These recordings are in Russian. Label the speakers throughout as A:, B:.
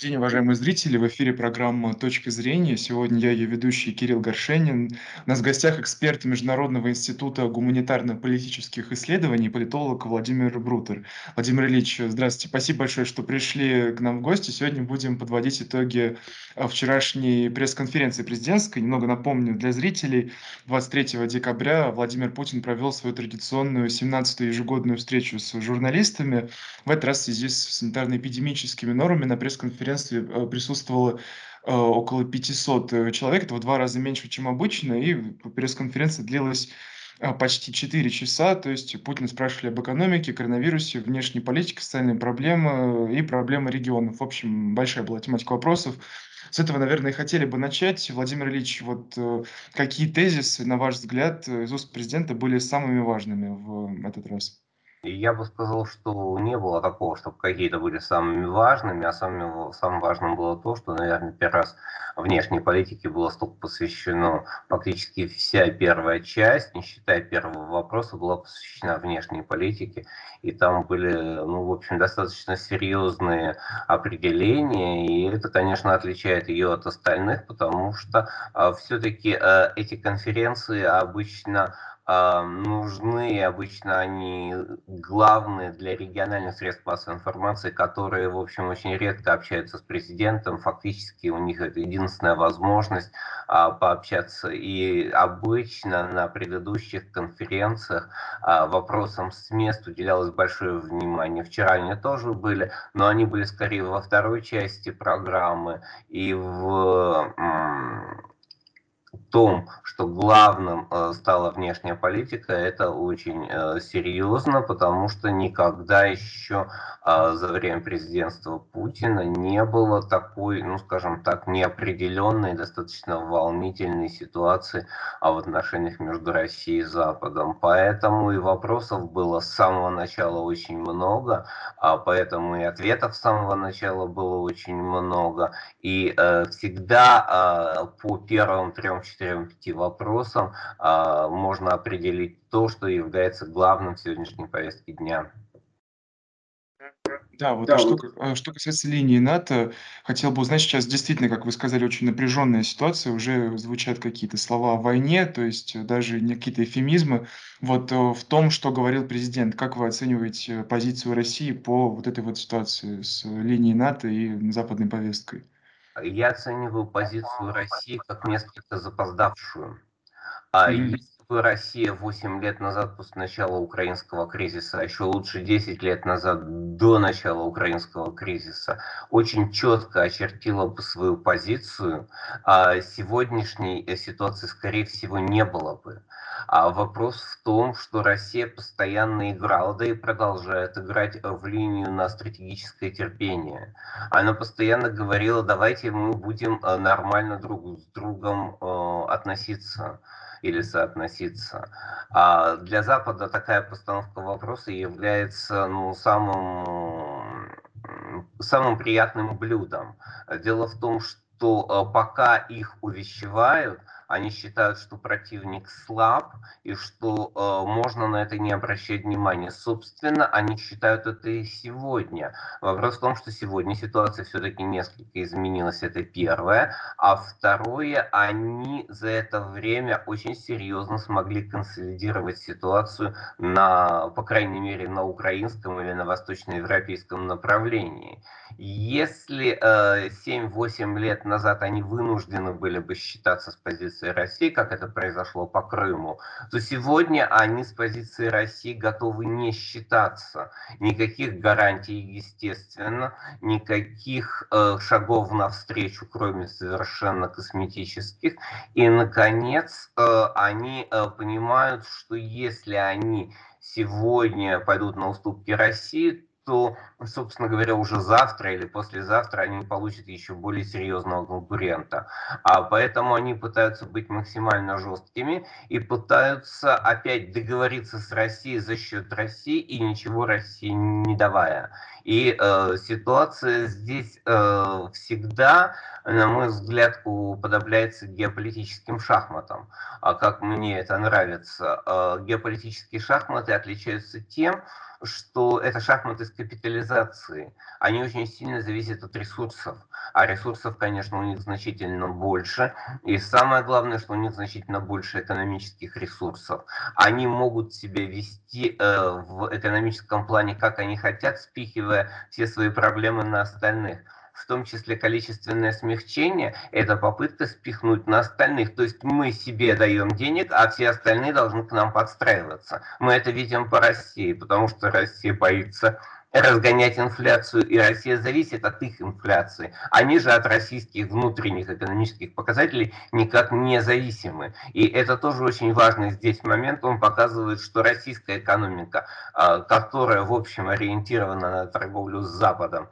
A: день, уважаемые зрители! В эфире программа «Точка зрения». Сегодня я ее ведущий Кирилл Горшенин. У нас в гостях эксперт Международного института гуманитарно-политических исследований, политолог Владимир Брутер. Владимир Ильич, здравствуйте. Спасибо большое, что пришли к нам в гости. Сегодня будем подводить итоги а, вчерашней пресс-конференции президентской. Немного напомню для зрителей. 23 декабря Владимир Путин провел свою традиционную 17-ю ежегодную встречу с журналистами. В этот раз в связи с санитарно-эпидемическими нормами на пресс-конференции конференции э, присутствовало э, около 500 э, человек, это в два раза меньше, чем обычно, и пресс-конференция длилась почти 4 часа, то есть Путин спрашивали об экономике, коронавирусе, внешней политике, социальные проблемы и проблемы регионов. В общем, большая была тематика вопросов. С этого, наверное, и хотели бы начать. Владимир Ильич, вот какие тезисы, на ваш взгляд, из уст президента были самыми важными в этот раз?
B: Я бы сказал, что не было такого, чтобы какие-то были самыми важными, а самым, самым важным было то, что, наверное, первый раз внешней политике было столько посвящено, фактически вся первая часть, не считая первого вопроса, была посвящена внешней политике, и там были, ну, в общем, достаточно серьезные определения, и это, конечно, отличает ее от остальных, потому что а, все-таки а, эти конференции обычно нужны, обычно они главные для региональных средств массовой информации, которые, в общем, очень редко общаются с президентом. Фактически у них это единственная возможность а, пообщаться. И обычно на предыдущих конференциях а, вопросам с мест уделялось большое внимание. Вчера они тоже были, но они были скорее во второй части программы и в том, что главным э, стала внешняя политика, это очень э, серьезно, потому что никогда еще э, за время президентства Путина не было такой, ну скажем так, неопределенной, достаточно волнительной ситуации в отношениях между Россией и Западом. Поэтому и вопросов было с самого начала очень много, а поэтому и ответов с самого начала было очень много. И всегда по первым трем четырем-пяти вопросам а, можно определить то, что является главным в сегодняшней повестке дня.
A: Да, вот, а что, а что касается линии НАТО, хотел бы узнать, сейчас действительно, как вы сказали, очень напряженная ситуация, уже звучат какие-то слова о войне, то есть даже не какие-то эфемизмы. Вот э, в том, что говорил президент, как вы оцениваете позицию России по вот этой вот ситуации с линией НАТО и западной повесткой?
B: Я оцениваю позицию России как несколько запоздавшую. А если бы Россия 8 лет назад, после начала украинского кризиса, а еще лучше 10 лет назад, до начала украинского кризиса, очень четко очертила бы свою позицию, а сегодняшней э, ситуации, скорее всего, не было бы. А вопрос в том, что Россия постоянно играла, да и продолжает играть в линию на стратегическое терпение. Она постоянно говорила, давайте мы будем э, нормально друг с другом э, относиться или соотноситься. А для Запада такая постановка вопроса является ну, самым, самым приятным блюдом. Дело в том, что э, пока их увещевают, они считают, что противник слаб и что э, можно на это не обращать внимания. Собственно, они считают это и сегодня. Вопрос в том, что сегодня ситуация все-таки несколько изменилась, это первое. А второе, они за это время очень серьезно смогли консолидировать ситуацию на, по крайней мере, на украинском или на восточноевропейском направлении. Если э, 7-8 лет назад они вынуждены были бы считаться с позиции позиции России, как это произошло по Крыму, то сегодня они с позиции России готовы не считаться. Никаких гарантий, естественно, никаких э, шагов навстречу, кроме совершенно косметических. И, наконец, э, они э, понимают, что если они сегодня пойдут на уступки России, то, собственно говоря, уже завтра или послезавтра они получат еще более серьезного конкурента. А поэтому они пытаются быть максимально жесткими и пытаются опять договориться с Россией за счет России и ничего России не давая. И э, ситуация здесь э, всегда на мой взгляд, уподобляется геополитическим шахматам. А как мне это нравится, а, геополитические шахматы отличаются тем, что это шахматы с капитализацией. Они очень сильно зависят от ресурсов. А ресурсов, конечно, у них значительно больше. И самое главное, что у них значительно больше экономических ресурсов. Они могут себя вести э, в экономическом плане, как они хотят, спихивая все свои проблемы на остальных в том числе количественное смягчение, это попытка спихнуть на остальных. То есть мы себе даем денег, а все остальные должны к нам подстраиваться. Мы это видим по России, потому что Россия боится разгонять инфляцию, и Россия зависит от их инфляции. Они же от российских внутренних экономических показателей никак не зависимы. И это тоже очень важный здесь момент. Он показывает, что российская экономика, а, которая, в общем, ориентирована на торговлю с Западом,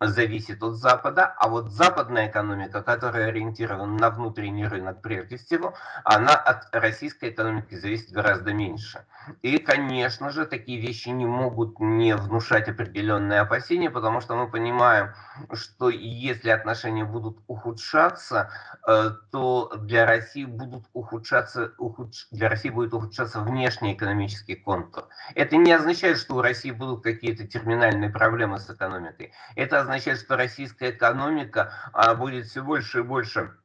B: зависит от Запада, а вот западная экономика, которая ориентирована на внутренний рынок прежде всего, она от российской экономики зависит гораздо меньше. И, конечно же, такие вещи не могут не внушать определенные опасения, потому что мы понимаем, что если отношения будут ухудшаться, э, то для России будут ухудшаться, ухудш... для России будет ухудшаться внешний экономический контур. Это не означает, что у России будут какие-то терминальные проблемы с экономикой. Это означает, что российская экономика а, будет все больше и больше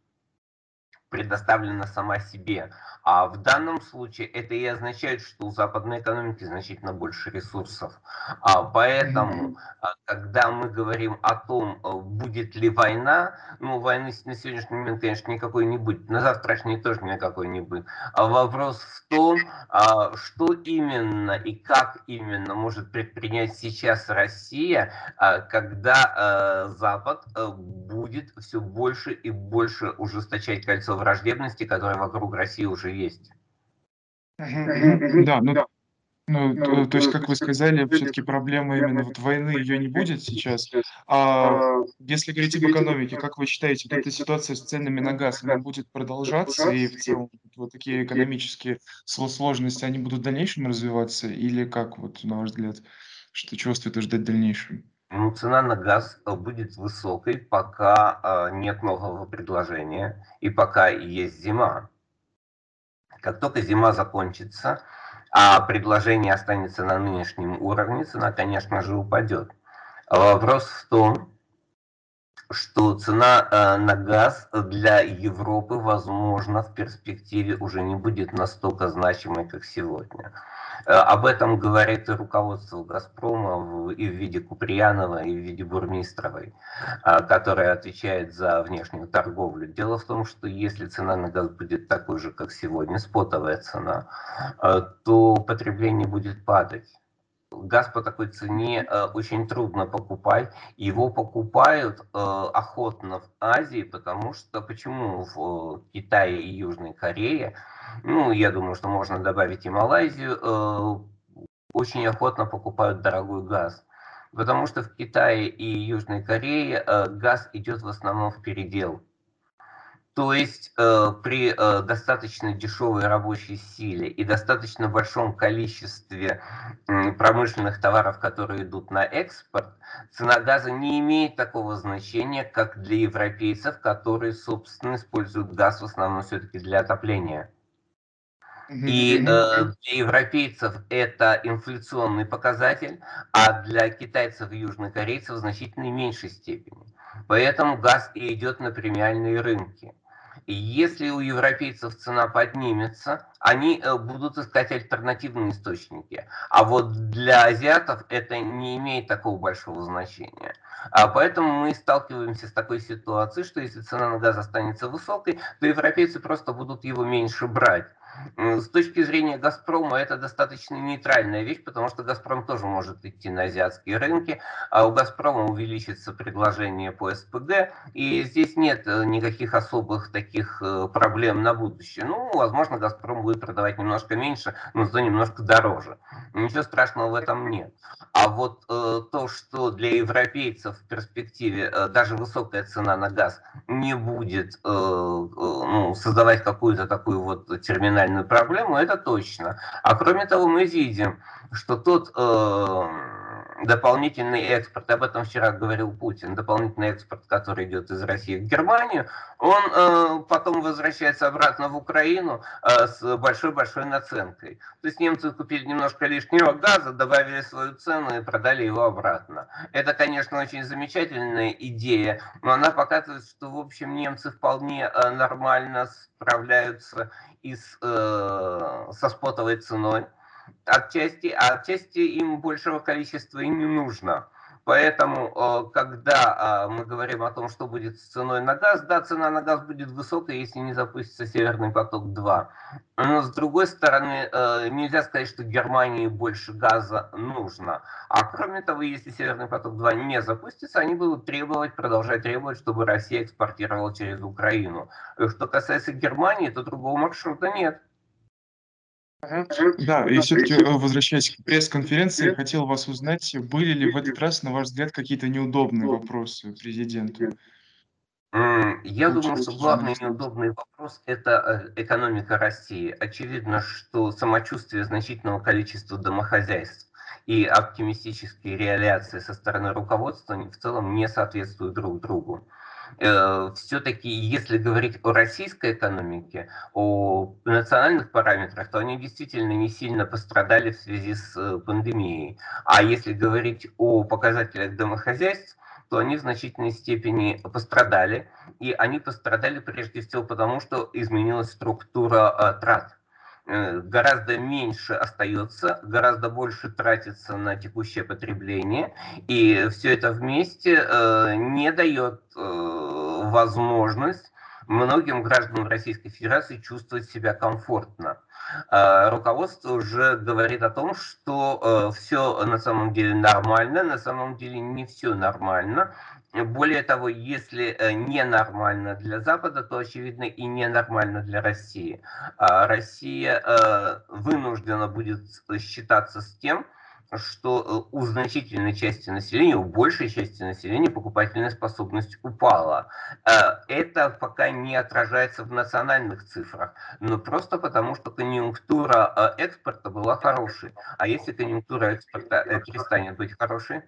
B: предоставлена сама себе. А в данном случае это и означает, что у западной экономики значительно больше ресурсов. А поэтому, а, когда мы говорим о том, а, будет ли война, ну, войны на сегодняшний момент, конечно, никакой не будет. На завтрашний тоже никакой не будет. А вопрос в том, а, что именно и как именно может предпринять сейчас Россия, когда Запад будет все больше и больше ужесточать кольцо враждебности, которое вокруг России уже есть.
A: Да, ну, ну, то, то есть, как вы сказали, все-таки проблема именно вот войны, ее не будет сейчас. А если говорить об экономике, как вы считаете, вот эта ситуация с ценами на газ, она будет продолжаться, и в целом вот такие экономические сложности, они будут в дальнейшем развиваться, или как, вот, на ваш взгляд, что чего стоит ожидать в дальнейшем?
B: Ну, цена на газ э, будет высокой, пока э, нет нового предложения и пока есть зима. Как только зима закончится, а предложение останется на нынешнем уровне, цена, конечно же, упадет. Вопрос в том, что цена э, на газ для Европы, возможно, в перспективе уже не будет настолько значимой, как сегодня. Э, об этом говорит и руководство «Газпрома» и в виде Куприянова, и в виде Бурмистровой, э, которая отвечает за внешнюю торговлю. Дело в том, что если цена на газ будет такой же, как сегодня, спотовая цена, то потребление будет падать газ по такой цене э, очень трудно покупать. Его покупают э, охотно в Азии, потому что почему в э, Китае и Южной Корее, ну, я думаю, что можно добавить и Малайзию, э, очень охотно покупают дорогой газ. Потому что в Китае и Южной Корее э, газ идет в основном в передел. То есть э, при э, достаточно дешевой рабочей силе и достаточно большом количестве э, промышленных товаров, которые идут на экспорт, цена газа не имеет такого значения, как для европейцев, которые, собственно, используют газ в основном все-таки для отопления. И э, для европейцев это инфляционный показатель, а для китайцев и южнокорейцев в значительно меньшей степени. Поэтому газ и идет на премиальные рынки. Если у европейцев цена поднимется, они э, будут искать альтернативные источники. А вот для азиатов это не имеет такого большого значения. А поэтому мы сталкиваемся с такой ситуацией, что если цена на газ останется высокой, то европейцы просто будут его меньше брать. С точки зрения «Газпрома» это достаточно нейтральная вещь, потому что «Газпром» тоже может идти на азиатские рынки, а у «Газпрома» увеличится предложение по СПГ, и здесь нет э, никаких особых таких э, проблем на будущее. Ну, возможно, «Газпром» будет продавать немножко меньше, но зато немножко дороже. Ничего страшного в этом нет. А вот э, то, что для европейцев в перспективе э, даже высокая цена на газ не будет э, э, ну, создавать какую-то такую вот терминальную проблему, это точно. А кроме того, мы видим, что тот... Э, дополнительный экспорт, об этом вчера говорил Путин, дополнительный экспорт, который идет из России в Германию, он э, потом возвращается обратно в Украину э, с большой-большой наценкой. То есть немцы купили немножко лишнего газа, добавили свою цену и продали его обратно. Это, конечно, очень замечательная идея, но она показывает, что, в общем, немцы вполне э, нормально справляются и с, э, со спотовой ценой отчасти, а отчасти им большего количества и не нужно. Поэтому, э, когда э, мы говорим о том, что будет с ценой на газ, да, цена на газ будет высокая, если не запустится Северный поток-2. Но, с другой стороны, э, нельзя сказать, что Германии больше газа нужно. А кроме того, если Северный поток-2 не запустится, они будут требовать, продолжать требовать, чтобы Россия экспортировала через Украину. Что касается Германии, то другого маршрута нет.
A: Да, и все-таки, э, возвращаясь к пресс-конференции, хотел вас узнать, были ли в этот раз, на ваш взгляд, какие-то неудобные вопросы президенту?
B: Я думаю, что главный неудобный вопрос – это э, экономика России. Очевидно, что самочувствие значительного количества домохозяйств и оптимистические реаляции со стороны руководства в целом не соответствуют друг другу. Э, все-таки, если говорить о российской экономике, о национальных параметрах, то они действительно не сильно пострадали в связи с э, пандемией. А если говорить о показателях домохозяйств, то они в значительной степени пострадали. И они пострадали прежде всего потому, что изменилась структура э, трат гораздо меньше остается, гораздо больше тратится на текущее потребление, и все это вместе не дает возможность многим гражданам Российской Федерации чувствовать себя комфортно. А, руководство уже говорит о том, что э, все на самом деле нормально, на самом деле не все нормально. Более того, если э, ненормально для Запада, то, очевидно, и ненормально для России. А Россия э, вынуждена будет считаться с тем, что э, у значительной части населения, у большей части населения покупательная способность упала. Э, это пока не отражается в национальных цифрах, но просто потому, что конъюнктура э, экспорта была хорошей. А если конъюнктура экспорта перестанет быть хорошей?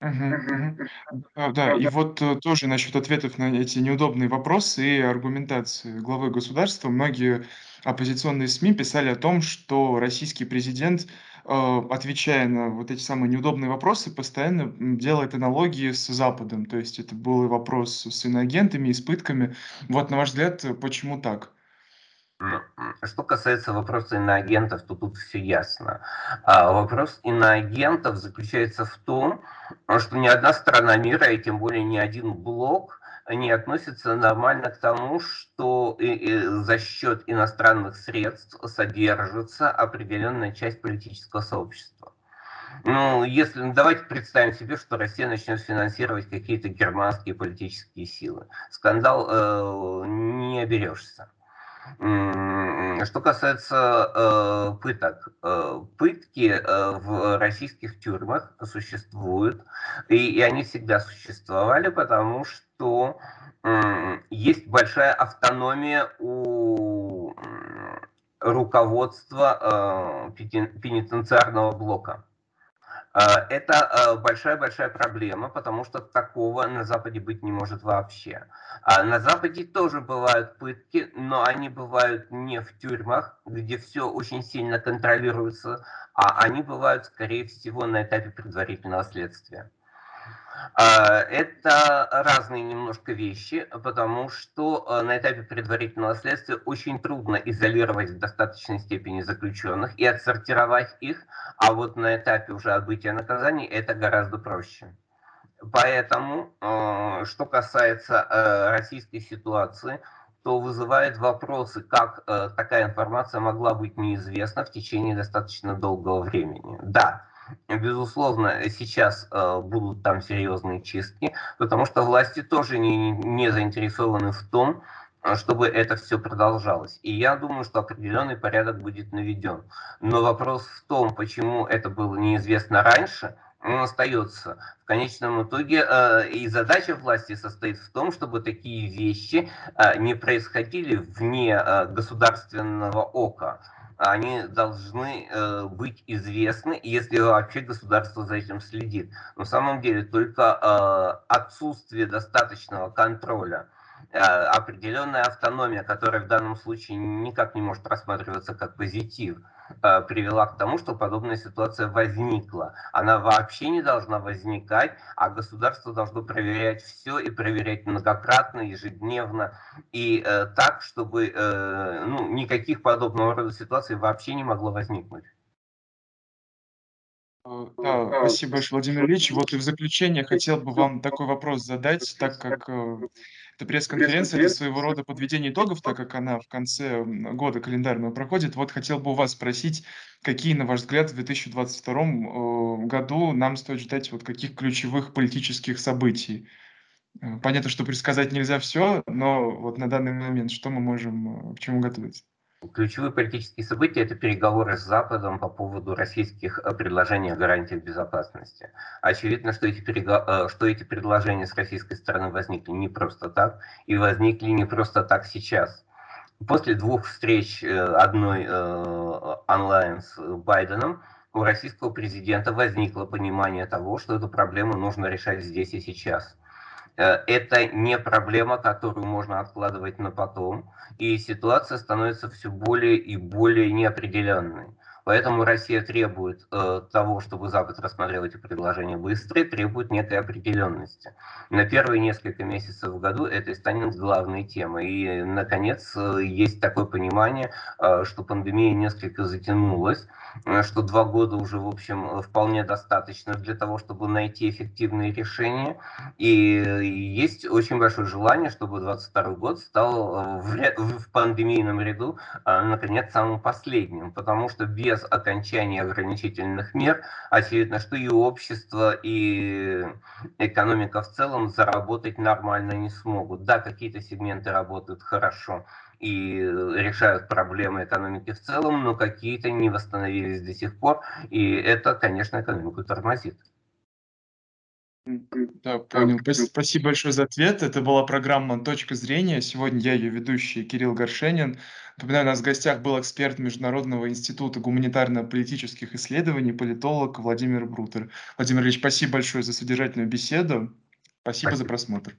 A: Да, да, и вот тоже насчет ответов на эти неудобные вопросы и аргументации главы государства. Многие оппозиционные СМИ писали о том, что российский президент Э, отвечая на вот эти самые неудобные вопросы, постоянно делает аналогии с Западом. То есть это был и вопрос с иноагентами, и с пытками. Вот, на ваш взгляд, почему так?
B: Что касается вопроса иноагентов, то тут все ясно. А вопрос иноагентов заключается в том, что ни одна страна мира, и тем более ни один блок не относится нормально к тому, что и, и за счет иностранных средств содержится определенная часть политического сообщества. Ну, если, ну, давайте представим себе, что Россия начнет финансировать какие-то германские политические силы. Скандал э, не оберешься. Что касается э, пыток, э, пытки э, в российских тюрьмах существуют, и, и они всегда существовали, потому что э, есть большая автономия у руководства э, пенитенциарного блока. А, это большая-большая проблема, потому что такого на Западе быть не может вообще. А на Западе тоже бывают пытки, но они бывают не в тюрьмах, где все очень сильно контролируется, а они бывают, скорее всего, на этапе предварительного следствия. А, это разные немножко вещи, потому что э, на этапе предварительного следствия очень трудно изолировать в достаточной степени заключенных и отсортировать их, а вот на этапе уже отбытия наказаний это гораздо проще. Поэтому, э, что касается э, российской ситуации, то вызывает вопросы, как такая информация могла быть неизвестна в течение достаточно долгого времени. Да, Безусловно, сейчас э, будут там серьезные чистки, потому что власти тоже не, не заинтересованы в том, чтобы это все продолжалось. И я думаю, что определенный порядок будет наведен. Но вопрос в том, почему это было неизвестно раньше, он остается. В конечном итоге э, и задача власти состоит в том, чтобы такие вещи э, не происходили вне э, государственного ока. Они должны э, быть известны, если вообще государство за этим следит. На самом деле только э, отсутствие достаточного контроля Э, определенная автономия, которая в данном случае никак не может рассматриваться как позитив, э, привела к тому, что подобная ситуация возникла. Она вообще не должна возникать, а государство должно проверять все и проверять многократно, ежедневно, и э, так, чтобы э, ну, никаких подобного рода ситуаций вообще не могло возникнуть.
A: Э, да, спасибо большое, Владимир Ильич. Вот и в заключение хотел бы вам такой вопрос задать, так как эта пресс-конференция, это своего рода подведение итогов, так как она в конце года календарного проходит. Вот хотел бы у вас спросить, какие, на ваш взгляд, в 2022 э, году нам стоит ждать вот каких ключевых политических событий? Э, понятно, что предсказать нельзя все, но вот на данный момент что мы можем, э, к чему готовиться?
B: Ключевые политические события – это переговоры с Западом по поводу российских э, предложений о гарантиях безопасности. Очевидно, что эти, перего... Э, что эти предложения с российской стороны возникли не просто так, и возникли не просто так сейчас. После двух встреч, э, одной онлайн с Байденом, у российского президента возникло понимание того, что эту проблему нужно решать здесь и сейчас. Э, это не проблема, которую можно откладывать на потом, и ситуация становится все более и более неопределенной. Поэтому Россия требует э, того, чтобы Запад рассмотрел эти предложения быстро, требует некой определенности. На первые несколько месяцев в году это и станет главной темой. И, наконец, э, есть такое понимание, э, что пандемия несколько затянулась, э, что два года уже, в общем, вполне достаточно для того, чтобы найти эффективные решения. И есть очень большое желание, чтобы 2022 год стал в, в пандемийном ряду, наконец, самым последним, потому что без без окончания ограничительных мер, очевидно, что и общество, и экономика в целом заработать нормально не смогут. Да, какие-то сегменты работают хорошо и решают проблемы экономики в целом, но какие-то не восстановились до сих пор, и это, конечно, экономику тормозит.
A: Да, понял. Спасибо большое за ответ. Это была программа «Точка зрения». Сегодня я ее ведущий Кирилл Горшенин. Напоминаю, у нас в гостях был эксперт Международного института гуманитарно-политических исследований, политолог Владимир Брутер. Владимир Ильич, спасибо большое за содержательную беседу. Спасибо, спасибо. за просмотр.